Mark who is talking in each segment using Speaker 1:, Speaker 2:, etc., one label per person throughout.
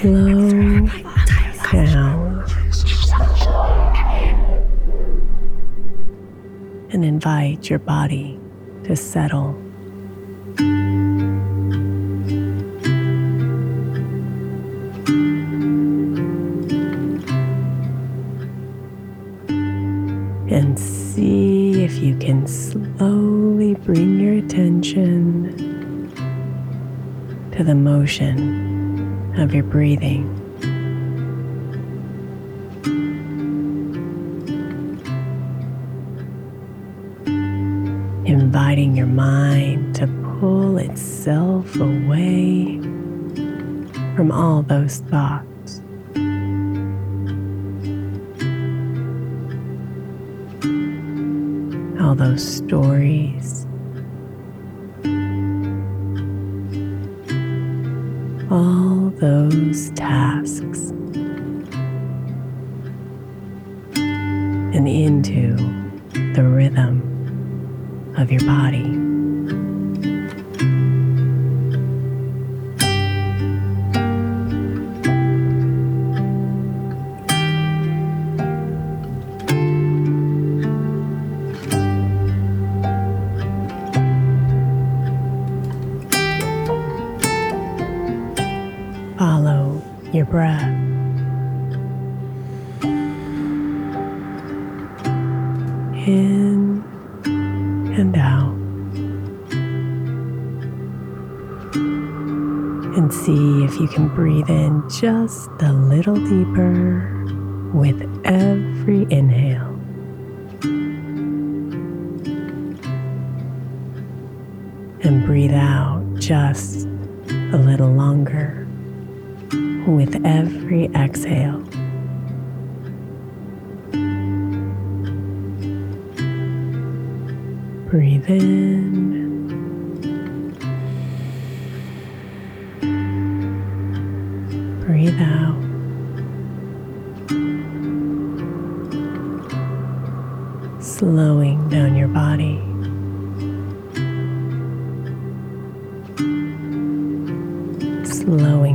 Speaker 1: Slow down and invite your body to settle. And see if you can slowly bring your attention to the motion of your breathing. Inviting your mind to pull itself away from all those thoughts. All those stories. And into the rhythm of your body. In and out. And see if you can breathe in just a little deeper with every inhale. And breathe out just a little longer with every exhale. Breathe in. Breathe out. Slowing down your body. Slowing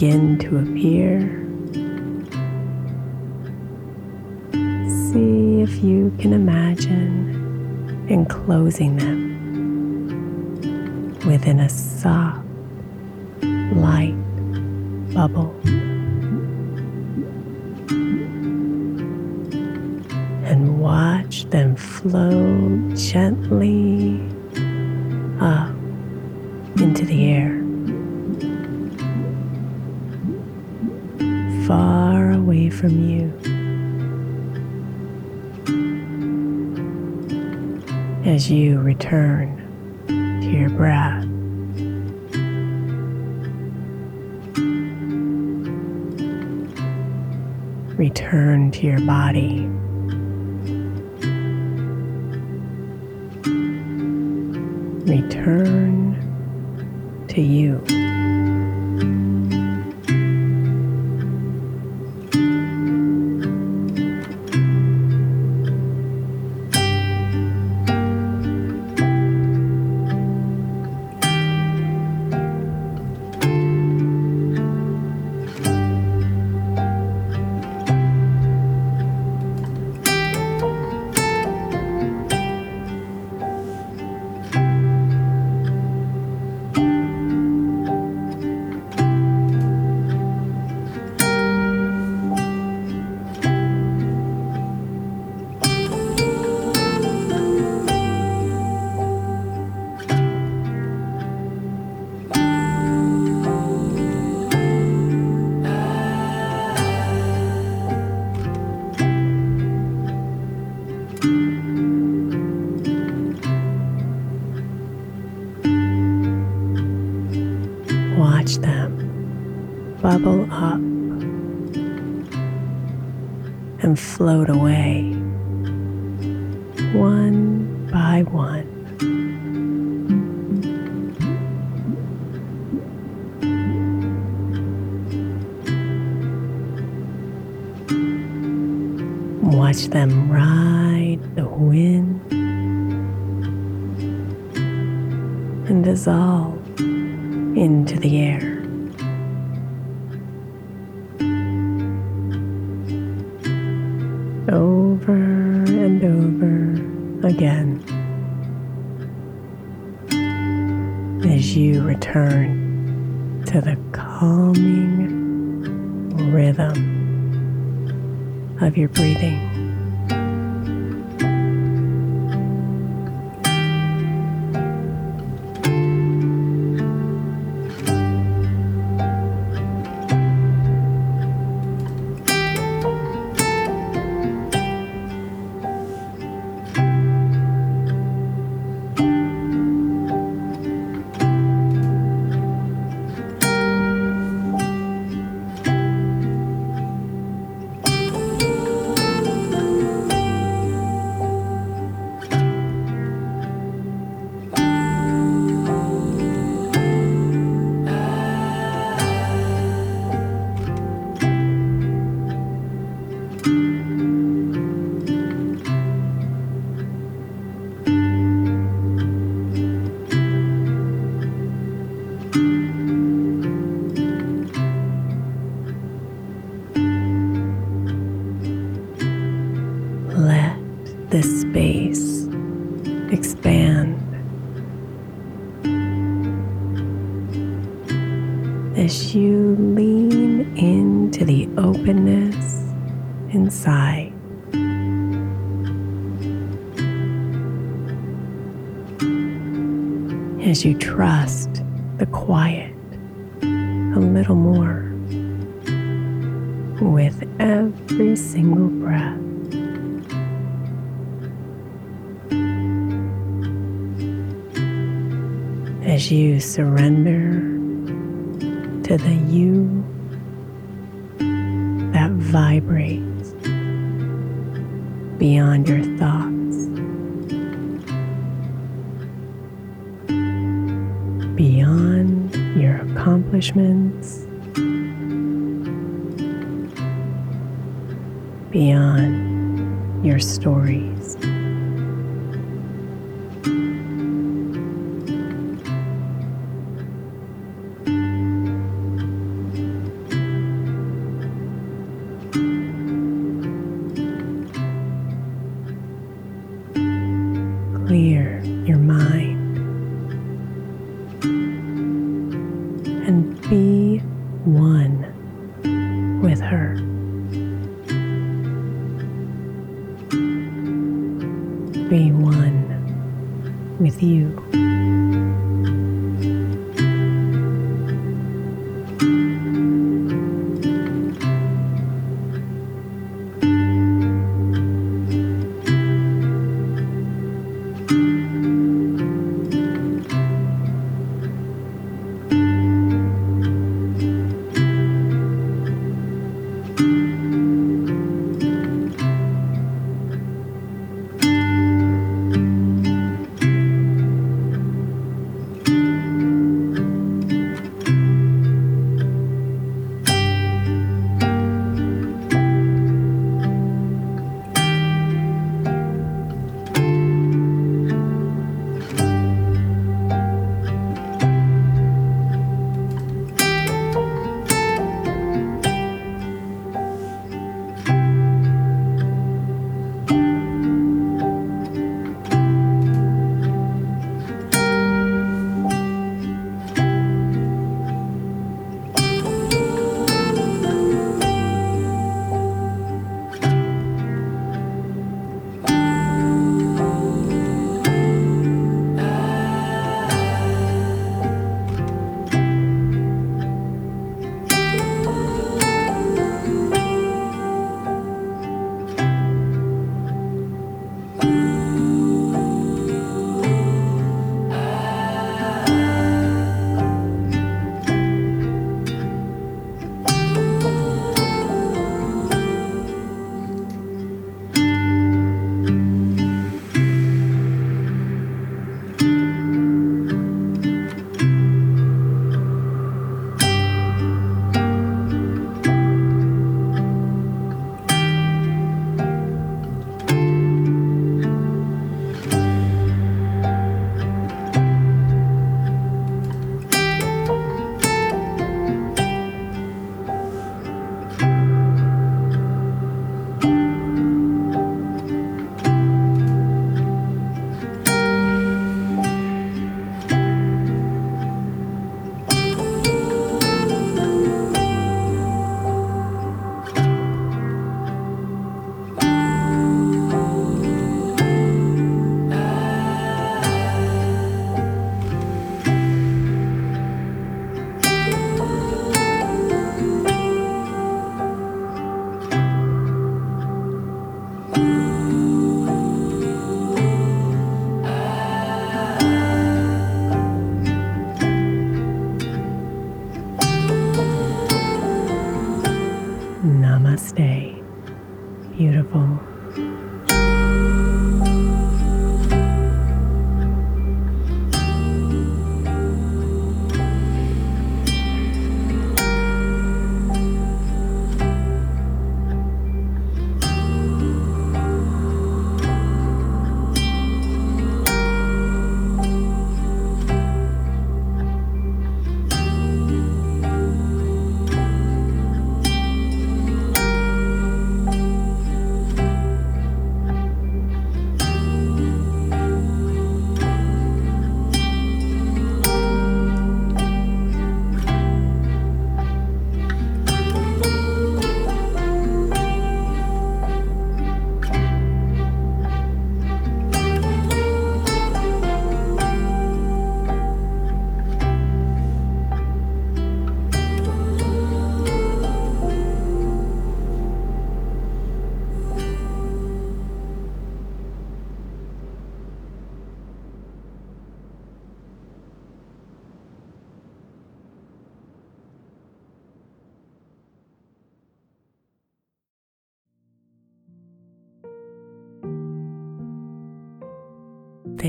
Speaker 1: begin to appear, see if you can imagine enclosing them within a soft, light bubble. And watch them flow gently from you. As you return to your breath. Return to your body. Return to you. Watch them bubble up and float away one by one. Watch them ride the wind and dissolve into the air. Over and over again as you return to the calming rhythm of your breathing. As you trust the quiet a little more with every single breath. As you surrender to the you that vibrates beyond your thoughts, accomplishments, beyond your stories. With her. Be one with you.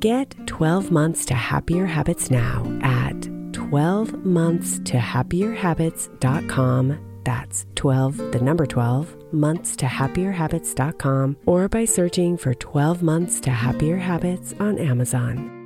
Speaker 1: Get 12 months to happier habits now at 12monthstohappierhabits.com. That's 12, the number 12, months to happierhabits.com, or by searching for 12 months to happier habits on Amazon.